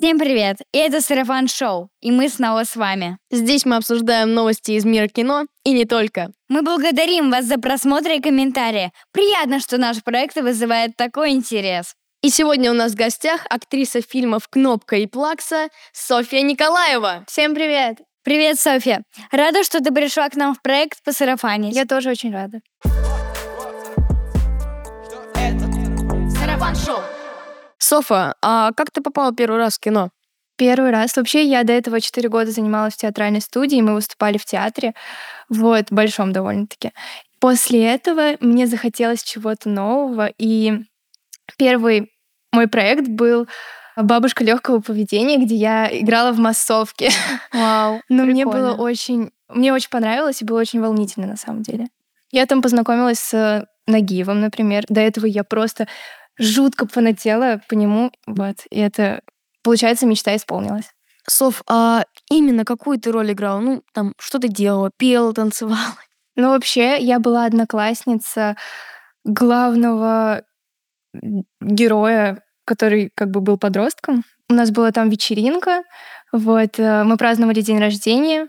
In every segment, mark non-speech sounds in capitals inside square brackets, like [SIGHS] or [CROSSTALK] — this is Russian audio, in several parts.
Всем привет! И это Сарафан Шоу, и мы снова с вами. Здесь мы обсуждаем новости из мира кино и не только. Мы благодарим вас за просмотр и комментарии. Приятно, что наш проект вызывает такой интерес. И сегодня у нас в гостях актриса фильмов «Кнопка» и «Плакса» Софья Николаева. Всем привет! Привет, Софья! Рада, что ты пришла к нам в проект по сарафане. Я тоже очень рада. Сарафан Шоу. Софа, а как ты попала первый раз в кино? Первый раз. Вообще, я до этого 4 года занималась в театральной студии, мы выступали в театре, вот, большом довольно-таки. После этого мне захотелось чего-то нового, и первый мой проект был «Бабушка легкого поведения», где я играла в массовке. Вау, [LAUGHS] Но мне прикольно. было очень... Мне очень понравилось и было очень волнительно, на самом деле. Я там познакомилась с Нагиевым, например. До этого я просто жутко фанатела по нему. Вот. И это, получается, мечта исполнилась. Соф, а именно какую ты роль играла? Ну, там, что ты делала? Пела, танцевала? Ну, вообще, я была одноклассница главного героя, который как бы был подростком. У нас была там вечеринка, вот, э, мы праздновали день рождения.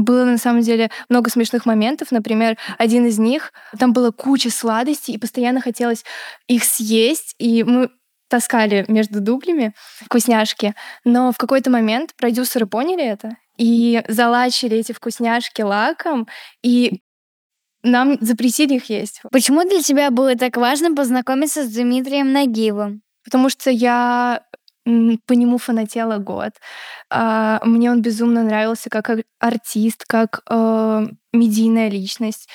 Было на самом деле много смешных моментов. Например, один из них, там была куча сладостей, и постоянно хотелось их съесть, и мы таскали между дублями вкусняшки. Но в какой-то момент продюсеры поняли это и залачили эти вкусняшки лаком, и нам запретили их есть. Почему для тебя было так важно познакомиться с Дмитрием Нагиевым? Потому что я по нему фанатела год. А, Мне он безумно нравился как ар- артист, как э, медийная личность.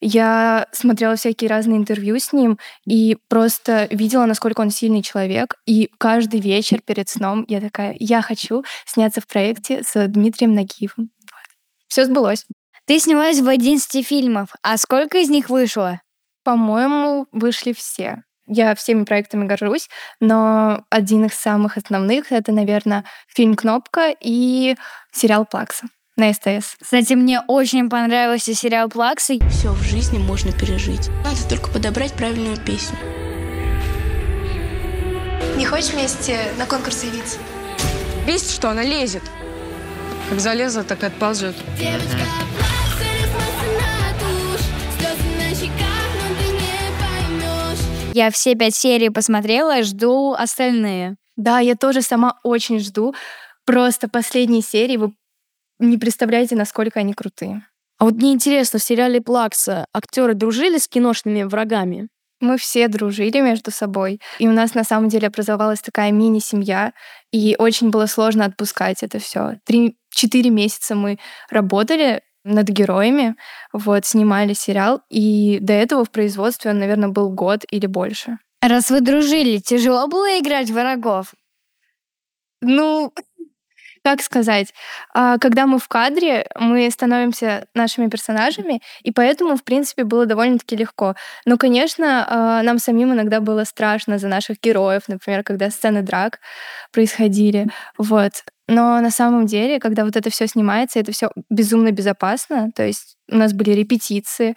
Я смотрела всякие разные интервью с ним и просто видела, насколько он сильный человек. И каждый вечер перед сном я такая, я хочу сняться в проекте с Дмитрием Нагиевым. Все сбылось. Ты снялась в 11 фильмов, а сколько из них вышло? По-моему, вышли все. Я всеми проектами горжусь, но один из самых основных — это, наверное, фильм «Кнопка» и сериал «Плакса» на СТС. Кстати, мне очень понравился сериал «Плакса». Все в жизни можно пережить. Надо только подобрать правильную песню. Не хочешь вместе на конкурс явиться? Бесит, что она лезет. Как залезла, так и отползет. Я все пять серий посмотрела, жду остальные. Да, я тоже сама очень жду. Просто последние серии, вы не представляете, насколько они крутые. А вот мне интересно, в сериале «Плакса» актеры дружили с киношными врагами? Мы все дружили между собой, и у нас на самом деле образовалась такая мини-семья, и очень было сложно отпускать это все. Три-четыре месяца мы работали над героями, вот, снимали сериал, и до этого в производстве он, наверное, был год или больше. Раз вы дружили, тяжело было играть врагов? Ну, [LAUGHS] как сказать, а, когда мы в кадре, мы становимся нашими персонажами, и поэтому, в принципе, было довольно-таки легко. Но, конечно, а, нам самим иногда было страшно за наших героев, например, когда сцены драк происходили, вот. Но на самом деле, когда вот это все снимается, это все безумно безопасно. То есть у нас были репетиции,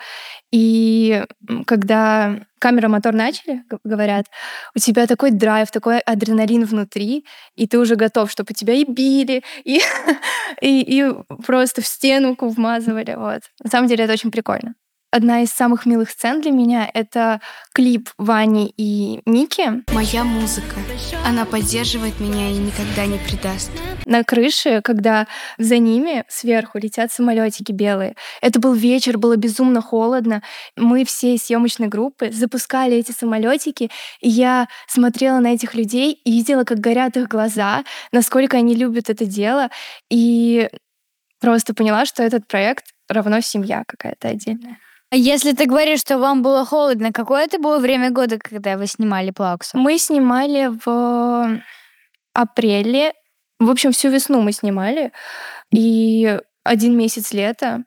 и когда камера мотор начали, говорят, у тебя такой драйв, такой адреналин внутри, и ты уже готов, чтобы тебя и били, и, [LAUGHS] и, и просто в стенку вмазывали. Вот. На самом деле это очень прикольно. Одна из самых милых сцен для меня — это клип Вани и Ники Моя музыка. Она поддерживает меня и никогда не предаст. на крыше, когда за ними сверху летят самолетики белые. Это был вечер, было безумно холодно. Мы все из съемочной группы запускали эти самолетики, и я смотрела на этих людей и видела, как горят их глаза, насколько они любят это дело, и просто поняла, что этот проект равно семья какая-то отдельная. Если ты говоришь, что вам было холодно, какое это было время года, когда вы снимали «Плаксу»? Мы снимали в апреле. В общем, всю весну мы снимали. И один месяц лета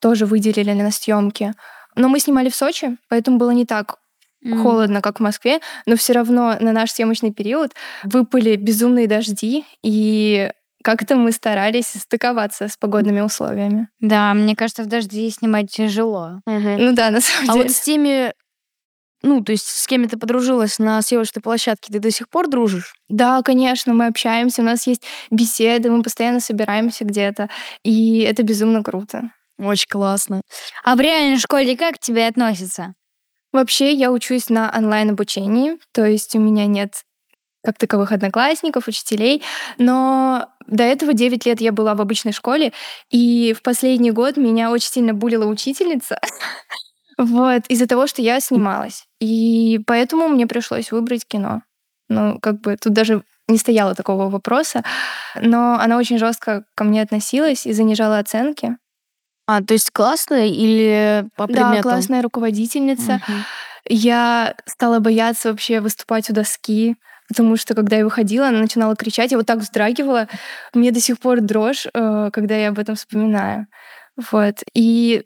тоже выделили на съемки. Но мы снимали в Сочи, поэтому было не так М. холодно, как в Москве, но все равно на наш съемочный период выпали безумные дожди, и как-то мы старались стыковаться с погодными условиями. Да, мне кажется, в дожди снимать тяжело. Ну да, на самом А деле. вот с теми ну, то есть с кем ты подружилась на съемочной площадке, ты до сих пор дружишь? Да, конечно, мы общаемся, у нас есть беседы, мы постоянно собираемся где-то, и это безумно круто. Очень классно. А в реальной школе как к тебе относятся? Вообще, я учусь на онлайн-обучении, то есть у меня нет как таковых одноклассников, учителей, но до этого 9 лет я была в обычной школе, и в последний год меня очень сильно булила учительница, [LAUGHS] вот, из-за того, что я снималась. И поэтому мне пришлось выбрать кино. Ну, как бы тут даже не стояло такого вопроса, но она очень жестко ко мне относилась и занижала оценки. А, то есть классная или по предметам? Да, классная руководительница. Я стала бояться вообще выступать у доски, потому что когда я выходила, она начинала кричать, я вот так вздрагивала. Мне до сих пор дрожь, э, когда я об этом вспоминаю. Вот. И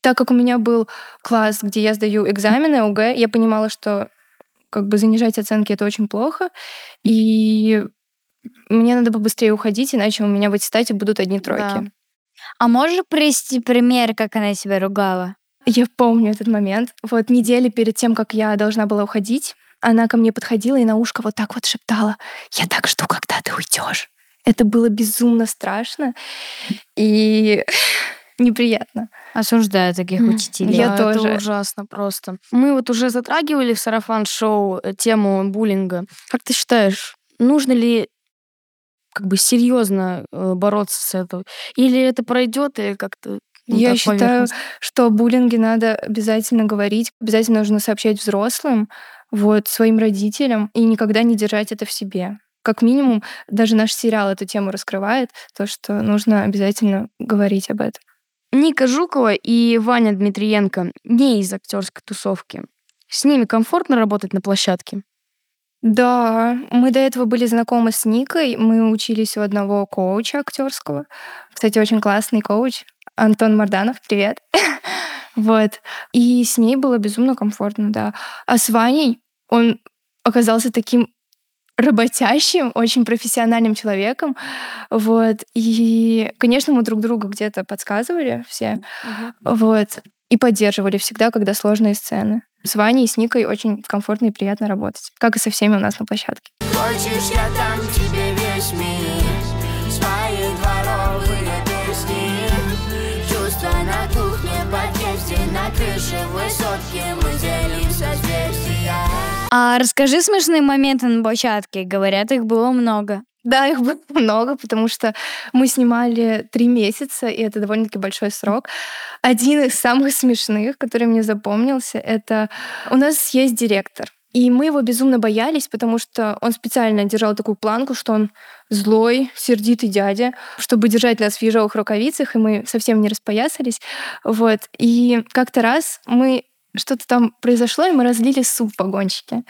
так как у меня был класс, где я сдаю экзамены ОГЭ, я понимала, что как бы занижать оценки это очень плохо, и мне надо побыстрее уходить, иначе у меня в аттестате будут одни тройки. Да. А можешь привести пример, как она себя ругала? Я помню этот момент. Вот недели перед тем, как я должна была уходить, она ко мне подходила и на ушко вот так вот шептала: "Я так жду, когда ты уйдешь". Это было безумно страшно и неприятно. Осуждаю таких учителей. Я Да, тоже. Это ужасно просто. Мы вот уже затрагивали в сарафан-шоу э, тему буллинга. Как ты считаешь, нужно ли как бы серьезно э, бороться с этим? Или это пройдет и как-то ну, Я считаю, что о буллинге надо обязательно говорить, обязательно нужно сообщать взрослым, вот, своим родителям, и никогда не держать это в себе. Как минимум, даже наш сериал эту тему раскрывает, то, что нужно обязательно говорить об этом. Ника Жукова и Ваня Дмитриенко не из актерской тусовки. С ними комфортно работать на площадке? Да, мы до этого были знакомы с Никой, мы учились у одного коуча актерского. Кстати, очень классный коуч. Антон Марданов, привет. [LAUGHS] Вот. И с ней было безумно комфортно, да. А с Ваней он оказался таким работящим, очень профессиональным человеком. Вот. И, конечно, мы друг другу где-то подсказывали все. Вот. И поддерживали всегда, когда сложные сцены. С Ваней и с Никой очень комфортно и приятно работать. Как и со всеми у нас на площадке. Хочешь, я дам тебе весь мир Свои дворовые песни Чувства на кухне, подъезде, на крыше высотки Мы делим А расскажи смешные моменты на площадке. Говорят, их было много. Да, их было [LAUGHS] много, потому что мы снимали три месяца, и это довольно-таки большой срок. Один из самых смешных, который мне запомнился, это у нас есть директор. И мы его безумно боялись, потому что он специально держал такую планку, что он злой, сердитый дядя, чтобы держать нас в ежовых рукавицах, и мы совсем не распоясались. Вот. И как-то раз мы что-то там произошло, и мы разлили суп в вагончике.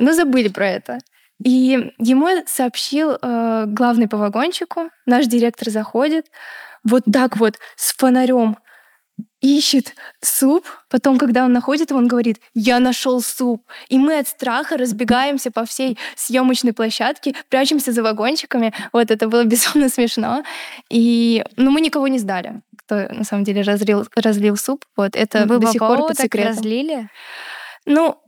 Но забыли про это. И ему сообщил э, главный по вагончику, наш директор заходит, вот так вот с фонарем ищет суп, потом, когда он находит его, он говорит, я нашел суп. И мы от страха разбегаемся по всей съемочной площадке, прячемся за вагончиками. Вот это было [LAUGHS] безумно смешно. И, ну, мы никого не сдали, кто на самом деле разлил, разлил суп. Вот это Вы до по сих пор под так секретом. разлили? Ну,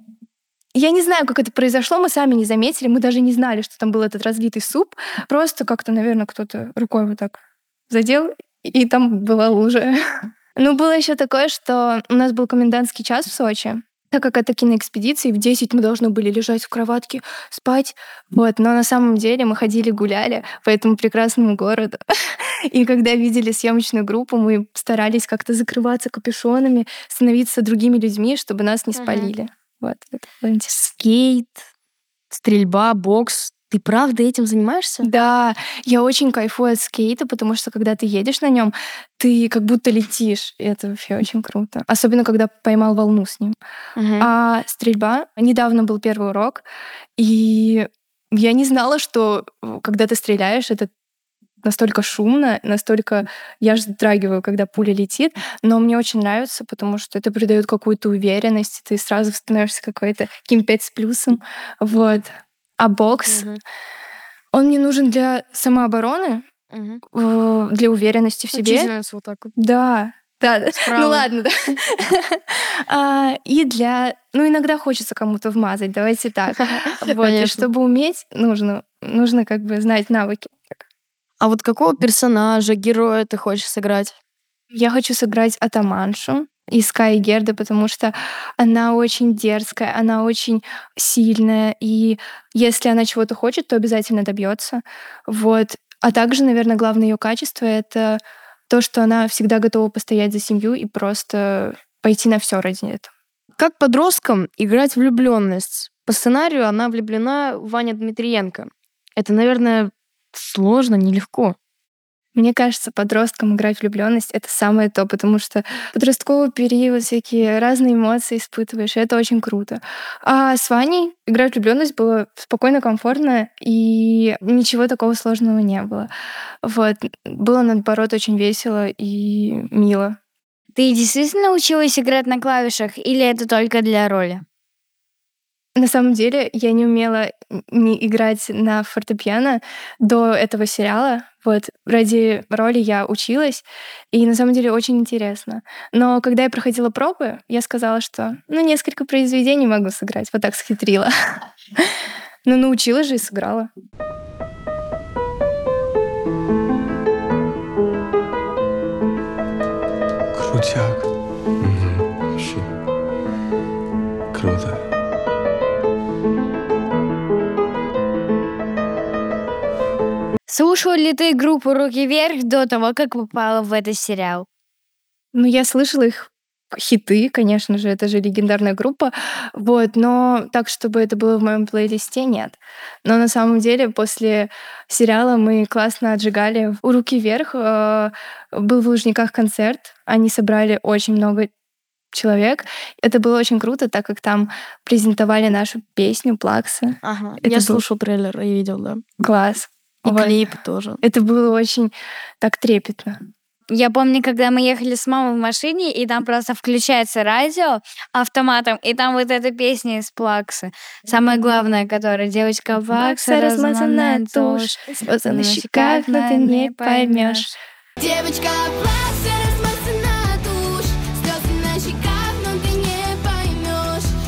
я не знаю, как это произошло, мы сами не заметили, мы даже не знали, что там был этот разлитый суп. Просто как-то, наверное, кто-то рукой вот так задел, и там была лужа. [LAUGHS] Ну, было еще такое, что у нас был комендантский час в Сочи, так как это киноэкспедиция, и в 10 мы должны были лежать в кроватке, спать. Вот. Но на самом деле мы ходили, гуляли по этому прекрасному городу. [LAUGHS] И когда видели съемочную группу, мы старались как-то закрываться капюшонами, становиться другими людьми, чтобы нас не спалили. Вот. Скейт, стрельба, бокс. Ты правда этим занимаешься? Да, я очень кайфую от скейта, потому что когда ты едешь на нем, ты как будто летишь. И это вообще очень круто. Особенно, когда поймал волну с ним. Мгм. А стрельба, недавно был первый урок, и я не знала, что э, когда ты стреляешь, это настолько шумно, настолько... Я же вздрагиваю, когда пуля летит, но мне очень нравится, потому что это придает какую-то уверенность, ты сразу становишься какой-то каким 5 с плюсом. Вот. А бокс, Мгм. он мне нужен для самообороны, э, для уверенности в себе. Учительница вот так вот. Да, Да. Справа. ну ладно, да. [LAUGHS] А, И для... Ну, иногда хочется кому-то вмазать, давайте так. [LAUGHS] Вот, и чтобы уметь, нужно, нужно как бы знать навыки. А вот какого персонажа, героя ты хочешь сыграть? Я хочу сыграть атаманшу из Каи Герды, потому что она очень дерзкая, она очень сильная, и если она чего-то хочет, то обязательно добьется. Вот. А также, наверное, главное ее качество — это то, что она всегда готова постоять за семью и просто пойти на все ради этого. Как подросткам играть влюбленность? По сценарию она влюблена в Ваня Дмитриенко. Это, наверное, сложно, нелегко. Мне кажется, подросткам играть влюбленность это самое то, потому что подростковый период, всякие разные эмоции испытываешь, и это очень круто. А с Ваней играть влюбленность было спокойно, комфортно, и ничего такого сложного не было. Вот. Было, наоборот, очень весело и мило. Ты действительно училась играть на клавишах или это только для роли? На самом деле, я не умела не играть на фортепиано до этого сериала. Вот, ради роли я училась, и на самом деле очень интересно. Но когда я проходила пробы, я сказала, что ну, несколько произведений могу сыграть. Вот так схитрила. [LAUGHS] Ну, научилась же и сыграла. Крутяк. Слушала ли ты группу «Руки вверх» до того, как попала в этот сериал? Ну, я слышала их хиты, конечно же, это же легендарная группа, вот, но так, чтобы это было в моем плейлисте, нет. Но на самом деле после сериала мы классно отжигали. У «Руки вверх» э, был в Лужниках концерт, они собрали очень много человек. Это было очень круто, так как там презентовали нашу песню «Плакса». Ага. Это Я был- слушал трейлер и видел, да. Класс. И Вот. клип тоже. Это было очень так трепетно. Я помню, когда мы ехали с мамой в машине, и там просто включается радио автоматом, и там вот эта песня из Плаксы. Самое главное, которая девочка Плакса, размазанная тушь, на щеках, но ты не поймешь. Девочка, плакса,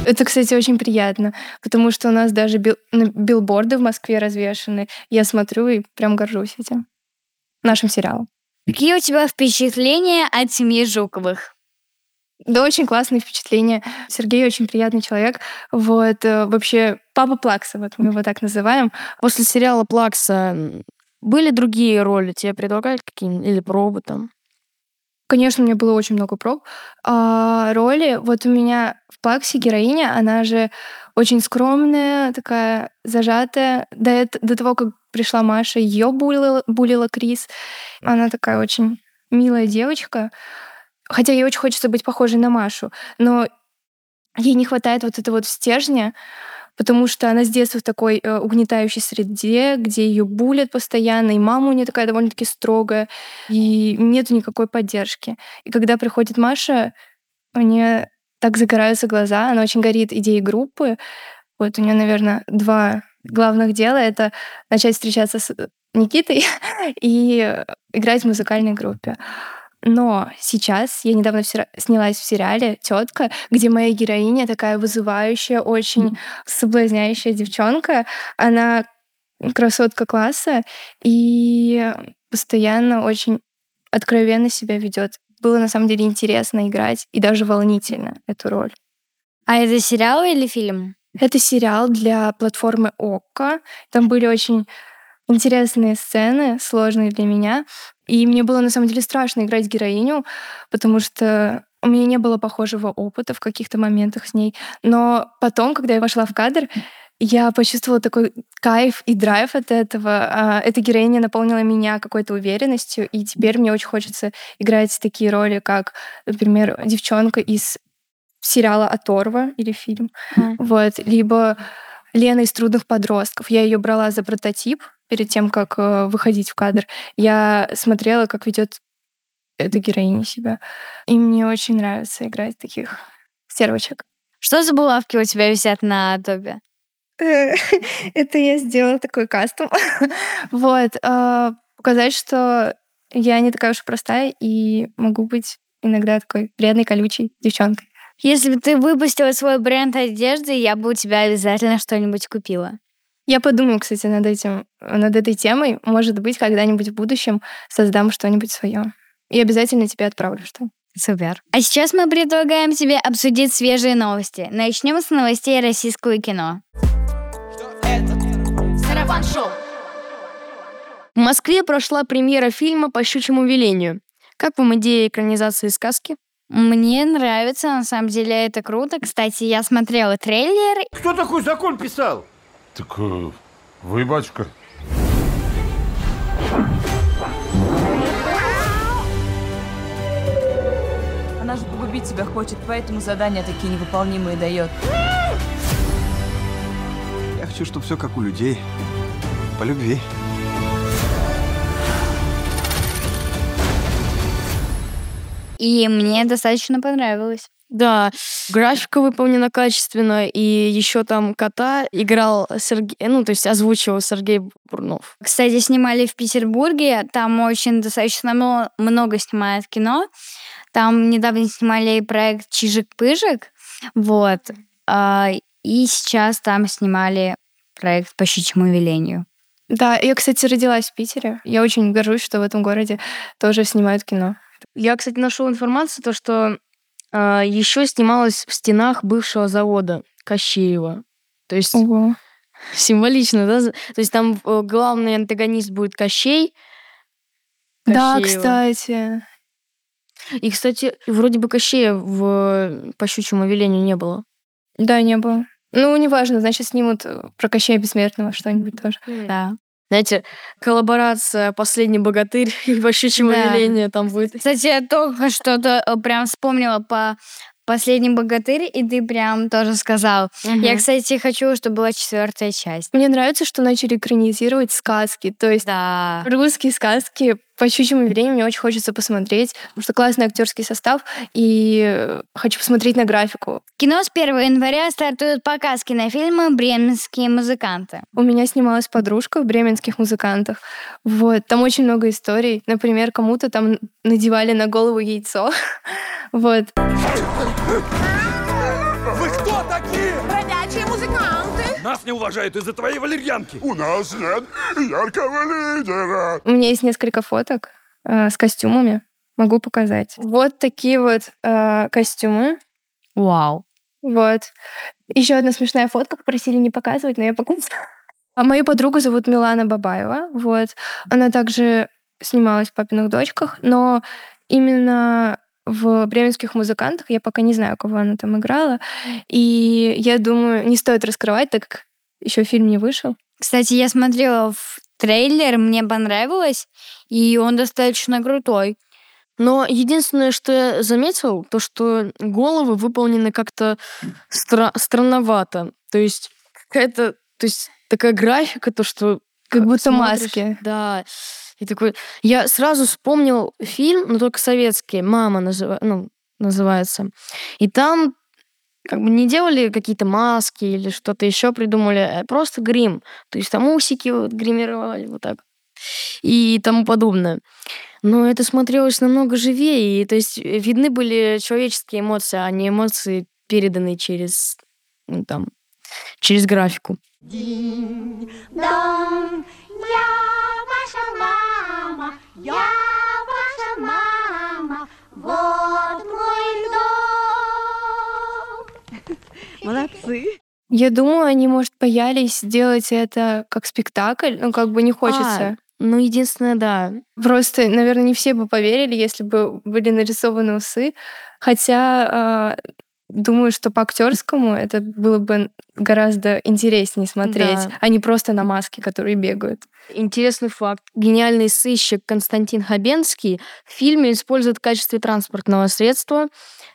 Это, кстати, очень приятно, потому что у нас даже бил- билборды в Москве развешаны. Я смотрю и прям горжусь этим. Нашим сериалом. Какие у тебя впечатления от семьи Жуковых? Да, очень классные впечатления. Сергей очень приятный человек. Вот, э, вообще, папа Плакса, вот мы его так называем. После сериала Плакса были другие роли? Тебе предлагают какие-нибудь? Или пробы там? Конечно, у меня было очень много проб. А роли, вот у меня в Плаксе героиня, она же очень скромная, такая зажатая. До, эт- до того, как пришла Маша, ее булила, булила Крис. Она такая очень милая девочка. Хотя ей очень хочется быть похожей на Машу. Но ей не хватает вот этого вот стержня, потому что она с детства в такой э, угнетающей среде, где ее булят постоянно, и мама у нее такая довольно-таки строгая, и нету никакой поддержки. И когда приходит Маша, у нее так загораются глаза, она очень горит идеей группы. Вот у нее, наверное, два главных дела — это начать встречаться с Никитой [LAUGHS] и играть в музыкальной группе. Но сейчас я недавно снялась в сериале Тетка, где моя героиня такая вызывающая, очень соблазняющая девчонка. Она красотка класса и постоянно очень откровенно себя ведет. Было на самом деле интересно играть и даже волнительно эту роль. А это сериал или фильм? Это сериал для платформы ОККО. Там были очень интересные сцены, сложные для меня. И мне было на самом деле страшно играть героиню, потому что у меня не было похожего опыта в каких-то моментах с ней. Но потом, когда я вошла в кадр, я почувствовала такой кайф и драйв от этого. А, Эта героиня наполнила меня какой-то уверенностью, и теперь мне очень хочется играть такие роли, как, например, девчонка из сериала «Оторва» или фильм. Мгм. Вот. Либо Лена из «Трудных подростков». Я ее брала за прототип перед тем, как э, выходить в кадр. Я смотрела, как ведет эта героиня себя. И мне очень нравится играть таких стервочек. Что за булавки у тебя висят на топе? [LAUGHS] Это я сделала такой кастом. [LAUGHS] Вот. э, Показать, что я не такая уж простая и могу быть иногда такой вредной, колючей девчонкой. Если бы ты выпустила свой бренд одежды, я бы у тебя обязательно что-нибудь купила. Я подумаю, кстати, над этим, над этой темой. Может быть, когда-нибудь в будущем создам что-нибудь свое. И обязательно тебе отправлю что. Супер. А сейчас мы предлагаем тебе обсудить свежие новости. Начнем с новостей российского кино. В Москве прошла премьера фильма «По щучьему велению». Как вам идея экранизации сказки? Мне нравится, на самом деле это круто. Кстати, я смотрела трейлер. Кто такой закон писал? Так э, вы, батюшка. Она же погубить тебя хочет, поэтому задания такие невыполнимые дает. Я хочу, чтобы все как у людей. По любви. И мне достаточно понравилось. Да, графика выполнена качественно, и еще там кота играл Сергей, ну, то есть озвучивал Сергей Бурнов. Кстати, снимали в Петербурге, там очень достаточно много снимают кино. Там недавно снимали проект «Чижик-пыжик», вот, а, и сейчас там снимали проект «По щучьему велению». Да, я, кстати, родилась в Питере. Я очень горжусь, что в этом городе тоже снимают кино. Я, кстати, нашел информацию, то, что э, еще снималось в стенах бывшего завода Кощеева. То есть Ого. символично, да? То есть там э, главный антагонист будет Кощей. Да, Кощеева. кстати. И, кстати, вроде бы Кощея в «По щучьему велению» не было. Да, не было. Ну, неважно, значит, снимут э, про Кощея Бессмертного что-нибудь тоже. Да. Знаете, коллаборация «Последний богатырь» [LAUGHS] и «По щучьему Да. велению» там будет. Кстати, я только что-то э, прям вспомнила по «Последний богатырь», и ты прям тоже сказал. Я, кстати, хочу, чтобы была четвертая часть. Мне нравится, что начали экранизировать сказки. То есть Да. русские сказки по щучьему велению мне очень хочется посмотреть, потому что классный актерский состав, и э, хочу посмотреть на графику. Кино с 1 января стартуют показ кинофильма «Бременские музыканты». У меня снималась подружка в бременских музыкантах. Вот, там очень много историй. Например, кому-то там надевали на голову яйцо. [LAUGHS] Вот. [LAUGHS] Нас не уважают из-за твоей валерьянки. У нас нет яркого лидера. У меня есть несколько фоток э, с костюмами. Могу показать. Вот такие вот э, костюмы. Вау. Вот. Еще одна смешная фотка. Попросили не показывать, но я показала. А мою подругу зовут Милана Бабаева. Вот. Она также снималась в «Папиных дочках», но именно в «Бременских музыкантах» я пока не знаю, кого она там играла. И я думаю, не стоит раскрывать, так как еще фильм не вышел. Кстати, я смотрела в трейлер, мне понравилось, и он достаточно крутой. Но единственное, что я заметил, то что головы выполнены как-то стра- странновато. То есть какая-то, то есть такая графика, то что Как будто смотришь, маски. Да. И такой, я сразу вспомнил фильм, но только советский, "Мама" называ- ну, называется. И там как бы не делали какие-то маски или что-то еще придумали, а просто грим. То есть там усики вот гримировали вот так и тому подобное. Но это смотрелось намного живее, и то есть э, видны были человеческие эмоции, а не эмоции, переданные через, ну, там, через графику. Дом, я ваша мама, я ваша мама, вот мой дом. [LAUGHS] Молодцы. Я думаю, они, может, боялись сделать это как спектакль, ну, как бы не хочется. Ну, единственное, да. Просто, наверное, не все бы поверили, если бы были нарисованы усы. Хотя а, думаю, что по актерскому это было бы гораздо интереснее смотреть, Да. а не просто на маске, которые бегают. Интересный факт. Гениальный сыщик Константин Хабенский в фильме использует в качестве транспортного средства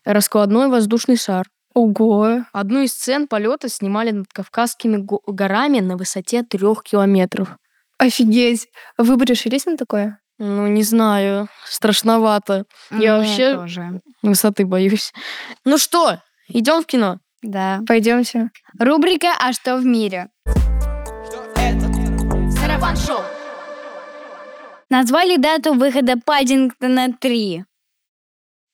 раскладной воздушный шар. Ого! Одну из сцен полета снимали над Кавказскими го- горами на высоте трех километров. Офигеть! Вы бы решились на такое? Ну, не знаю, страшновато. Я Мне вообще тоже. высоты боюсь. Ну что, идем в кино? Да. Пойдемте. Рубрика «А что в мире?» Шоу. Назвали дату выхода Паддингтона 3.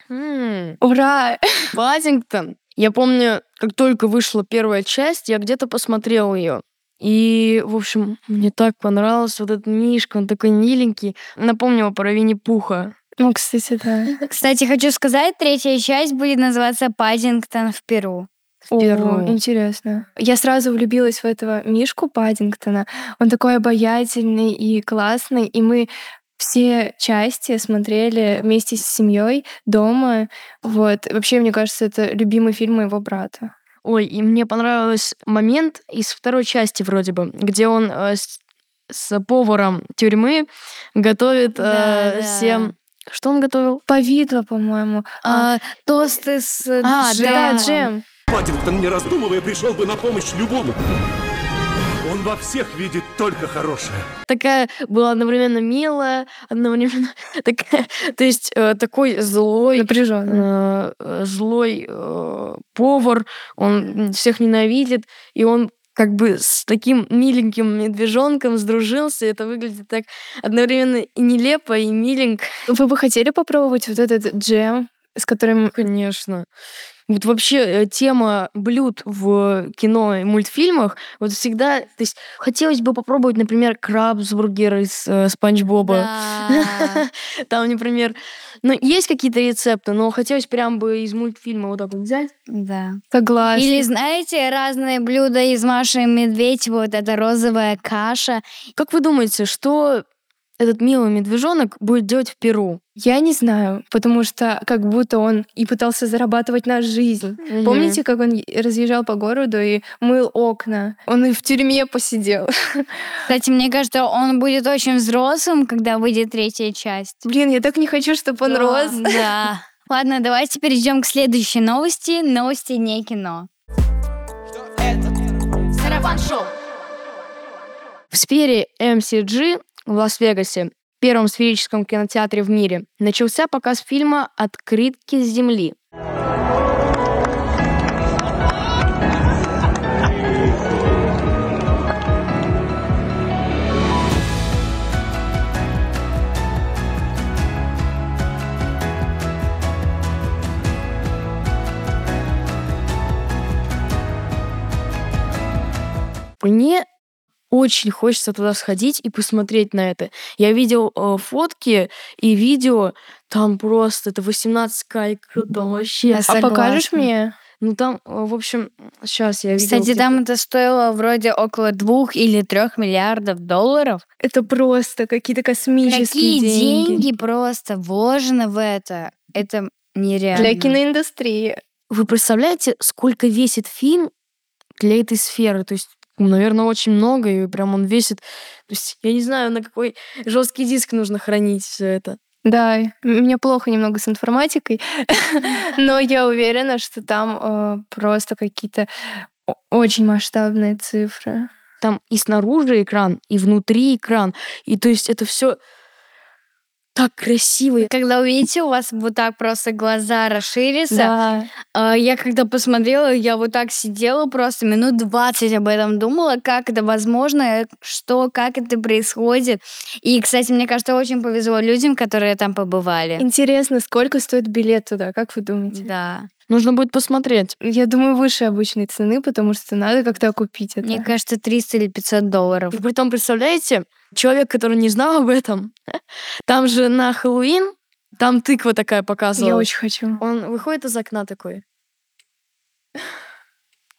М, Ура! Паддингтон. Я помню, как только вышла первая часть, я где-то посмотрел ее. И, в общем, мне так понравился вот этот Мишка, он такой миленький. Напомнила про Винни-Пуха. Ну, кстати, да. Кстати, хочу сказать, третья часть будет называться «Паддингтон в Перу». О, Перу. интересно. Я сразу влюбилась в этого Мишку Паддингтона. Он такой обаятельный и классный, и мы все части смотрели вместе с семьей дома. Вот. Вообще, мне кажется, это любимый фильм моего брата. Ой, и мне понравился момент из второй части вроде бы, где он э, с, с поваром тюрьмы готовит э, Да, да. всем... Что он готовил? Повидло, по-моему. А, тосты с А, джемом. Да, джем. Паддингтон, не раздумывая, пришел бы на помощь любому. Он во всех видит только хорошее. Такая была одновременно милая, одновременно [LAUGHS] такая... То есть э, такой злой... Напряженно. э, злой э, повар, он всех ненавидит, и он как бы с таким миленьким медвежонком сдружился. Это выглядит так одновременно и нелепо, и миленько. Вы бы хотели попробовать вот этот джем, с которым... Конечно. Вот вообще э, тема блюд в кино и мультфильмах вот всегда... То есть хотелось бы попробовать, например, крабсбургер из э, Спанч Боба. Да. [LAUGHS] Там, например... Ну, есть какие-то рецепты, но хотелось прям бы из мультфильма вот так вот взять. Да. Согласна. Или знаете, разные блюда из Маши и Медведь, вот эта розовая каша. Как вы думаете, что этот милый медвежонок будет делать в Перу? Я не знаю, потому что как будто он и пытался зарабатывать на жизнь. Мгм. Помните, как он разъезжал по городу и мыл окна? Он и в тюрьме посидел. [LAUGHS] Кстати, мне кажется, он будет очень взрослым, когда выйдет третья часть. Блин, я так не хочу, чтобы он Да, рос. [LAUGHS] Да. Ладно, давайте перейдем к следующей новости. Новости не кино. Сарафан-шоу. В сфере MCG в Лас-Вегасе, первом сферическом кинотеатре в мире, начался показ фильма «Открытки с земли». Мне очень хочется туда сходить и посмотреть на это. Я видел э, фотки и видео, там просто это 18к, и круто вообще. Я А покажешь мне? Ну там, э, в общем, сейчас я видел. Кстати, где- там это стоило вроде около двух или трех миллиардов долларов. Это просто какие-то космические Какие деньги. деньги просто вложены в это? Это нереально. Для киноиндустрии. Вы представляете, сколько весит фильм для этой сферы? То есть, наверное, очень много, и прям он весит. То есть, я не знаю, на какой жесткий диск нужно хранить все это. Да, мне плохо немного с информатикой, [LAUGHS] но я уверена, что там э, просто какие-то очень масштабные цифры. Там и снаружи экран, и внутри экран. И то есть это все так красиво. Когда увидите, у вас вот так просто глаза расширятся. Да. А, Я когда посмотрела, я вот так сидела просто минут 20 об этом думала, как это возможно, что, как это происходит. И, кстати, мне кажется, очень повезло людям, которые там побывали. Интересно, сколько стоит билет туда, как вы думаете? Да. Нужно будет посмотреть. Я думаю, выше обычной цены, потому что надо как-то окупить это. Мне кажется, 300 или 500 долларов. И притом, представляете, человек, который не знал об этом, [LAUGHS] там же на Хэллоуин, там тыква такая показывалась. Я очень хочу. Он выходит из окна такой. [SIGHS]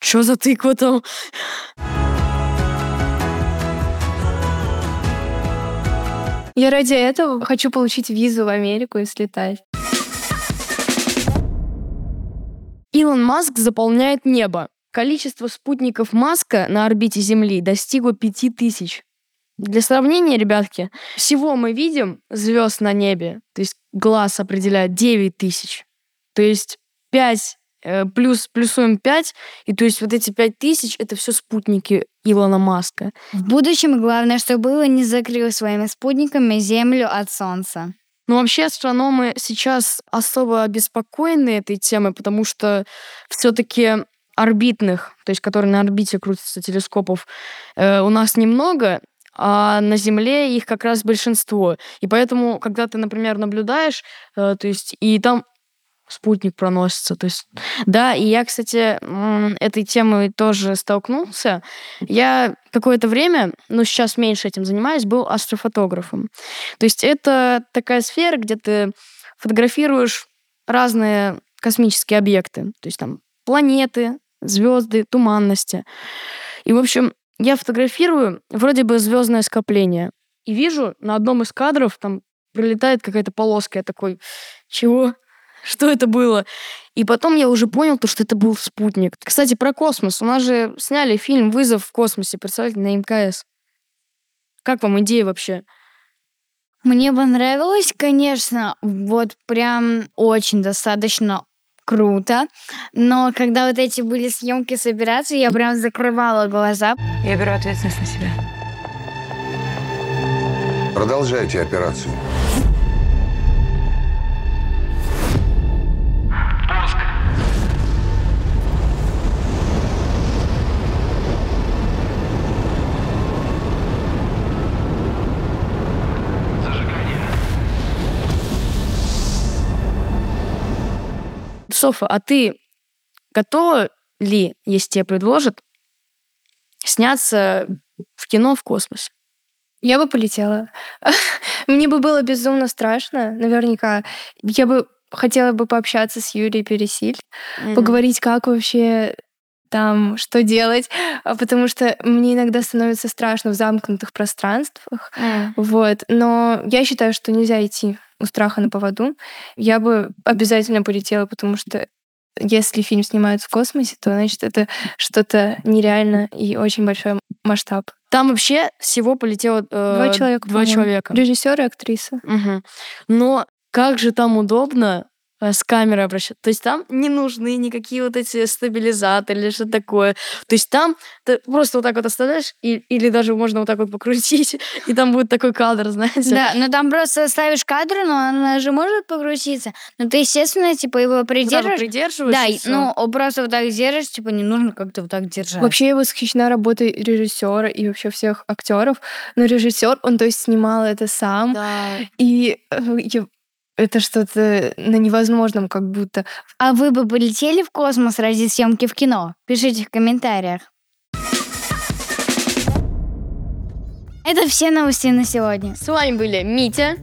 Что за тыква там? Я ради этого хочу получить визу в Америку и слетать. Илон Маск заполняет небо. Количество спутников Маска на орбите Земли достигло 5000. Для сравнения, ребятки, всего мы видим звезд на небе, то есть глаз определяет 9 тысяч. То есть 5 э, плюс плюсуем 5, и то есть вот эти 5 тысяч это все спутники Илона Маска. В будущем главное, чтобы было не закрыл своими спутниками Землю от Солнца. Ну, вообще астрономы сейчас особо обеспокоены этой темой, потому что все-таки орбитных, то есть которые на орбите крутятся телескопов, э, у нас немного, а на Земле их как раз большинство. И поэтому, когда ты, например, наблюдаешь, э, то есть и там спутник проносится. То есть, да, и я, кстати, этой темой тоже столкнулся. Я какое-то время, ну, сейчас меньше этим занимаюсь, был астрофотографом. То есть это такая сфера, где ты фотографируешь разные космические объекты. То есть там планеты, звезды, туманности. И, в общем, я фотографирую вроде бы звездное скопление. И вижу на одном из кадров там прилетает какая-то полоска. Я такой, чего? Что это было? И потом я уже понял, то, что это был спутник. Кстати, про космос. У нас же сняли фильм «Вызов в космосе», представляете, на МКС. Как вам идея вообще? Мне понравилось, конечно, вот прям очень достаточно круто. Но когда вот эти были съемки с операцией, я прям закрывала глаза. Я беру ответственность на себя. Продолжайте операцию. Софа, а ты готова ли, если тебе предложат, сняться в кино в космосе? Я бы полетела. [LAUGHS] Мне бы было безумно страшно, наверняка. Я бы хотела бы пообщаться с Юлией Пересиль, mm-hmm. поговорить, как вообще там, что делать, а потому что мне иногда становится страшно в замкнутых пространствах, mm. вот. Но я считаю, что нельзя идти у страха на поводу. Я бы обязательно полетела, потому что если фильм снимают в космосе, то значит это что-то нереально и очень большой масштаб. Там вообще всего полетело э, два человека. Два человека. Режиссер и актриса. Угу. Но как же там удобно с камерой обращаться. То есть там не нужны никакие вот эти стабилизаторы или что-то такое. То есть там ты просто вот так вот оставляешь, и, или даже можно вот так вот покрутить, [LAUGHS] и там будет такой кадр, знаете. Да, но там просто ставишь кадр, но она же может покрутиться. Но ты, естественно, типа его придерживаешь. придерживаешь Да, ну просто вот так держишь, типа не нужно как-то вот так держать. Вообще я восхищена работой режиссера и вообще всех актеров. Но режиссер, он то есть снимал это сам. Да. И э, я это что-то на невозможном как будто. А вы бы полетели в космос ради съемки в кино? Пишите в комментариях. Это все новости на сегодня. С вами были Митя,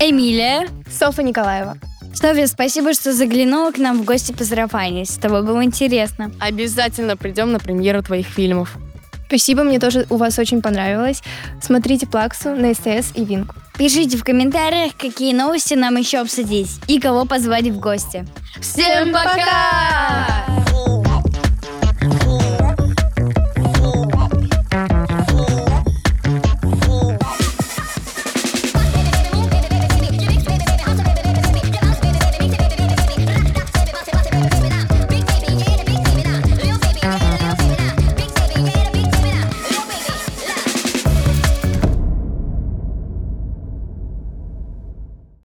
Эмилия, Софа Николаева. Софья, спасибо, что заглянула к нам в гости по сарафане. С тобой было интересно. Обязательно придем на премьеру твоих фильмов. Спасибо, мне тоже у вас очень понравилось. Смотрите Плаксу на СТС и Винку. Пишите в комментариях, какие новости нам еще обсудить и кого позвать в гости. Всем пока!